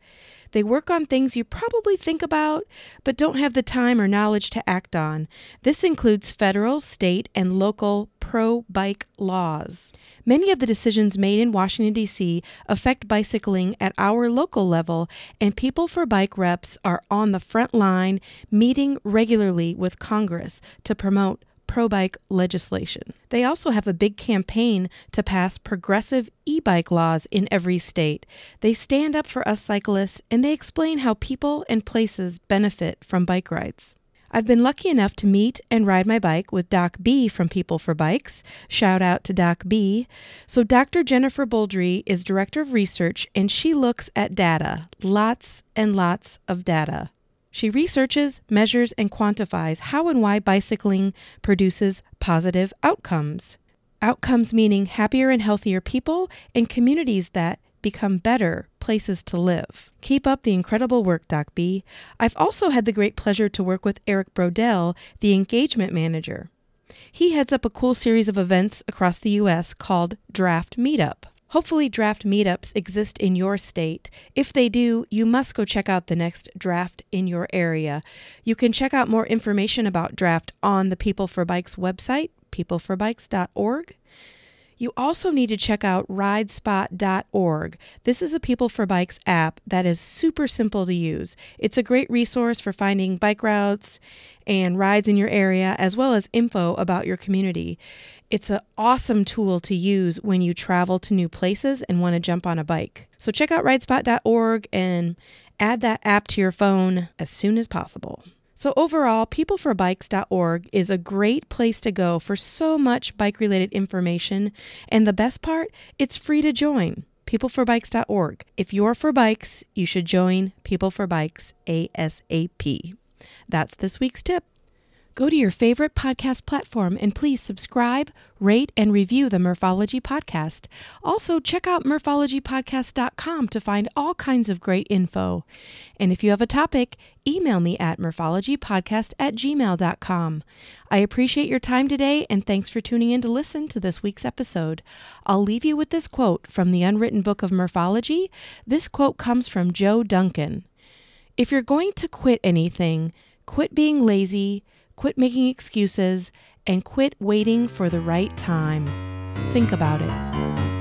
They work on things you probably think about, but don't have the time or knowledge to act on. This includes federal, state, and local pro bike laws. Many of the decisions made in Washington, D.C. affect bicycling at our local level, and People for Bike reps are on the front line meeting regularly with Congress to promote pro bike legislation. They also have a big campaign to pass progressive e bike laws in every state. They stand up for us cyclists and they explain how people and places benefit from bike rides. I've been lucky enough to meet and ride my bike with Doc B from People for Bikes. Shout out to Doc B. So, Dr. Jennifer Boldry is Director of Research and she looks at data, lots and lots of data. She researches, measures, and quantifies how and why bicycling produces positive outcomes. Outcomes meaning happier and healthier people and communities that become better places to live. Keep up the incredible work, Doc B. I've also had the great pleasure to work with Eric Brodell, the engagement manager. He heads up a cool series of events across the U.S. called Draft Meetup. Hopefully, draft meetups exist in your state. If they do, you must go check out the next draft in your area. You can check out more information about draft on the People for Bikes website, peopleforbikes.org. You also need to check out ridespot.org. This is a People for Bikes app that is super simple to use. It's a great resource for finding bike routes and rides in your area, as well as info about your community. It's an awesome tool to use when you travel to new places and want to jump on a bike. So check out ridespot.org and add that app to your phone as soon as possible. So, overall, peopleforbikes.org is a great place to go for so much bike related information. And the best part, it's free to join. Peopleforbikes.org. If you're for bikes, you should join People for Bikes ASAP. That's this week's tip. Go to your favorite podcast platform and please subscribe, rate, and review the Murphology Podcast. Also, check out murphologypodcast.com to find all kinds of great info. And if you have a topic, email me at murphologypodcast at gmail.com. I appreciate your time today and thanks for tuning in to listen to this week's episode. I'll leave you with this quote from the Unwritten Book of Murphology. This quote comes from Joe Duncan. If you're going to quit anything, quit being lazy Quit making excuses and quit waiting for the right time. Think about it.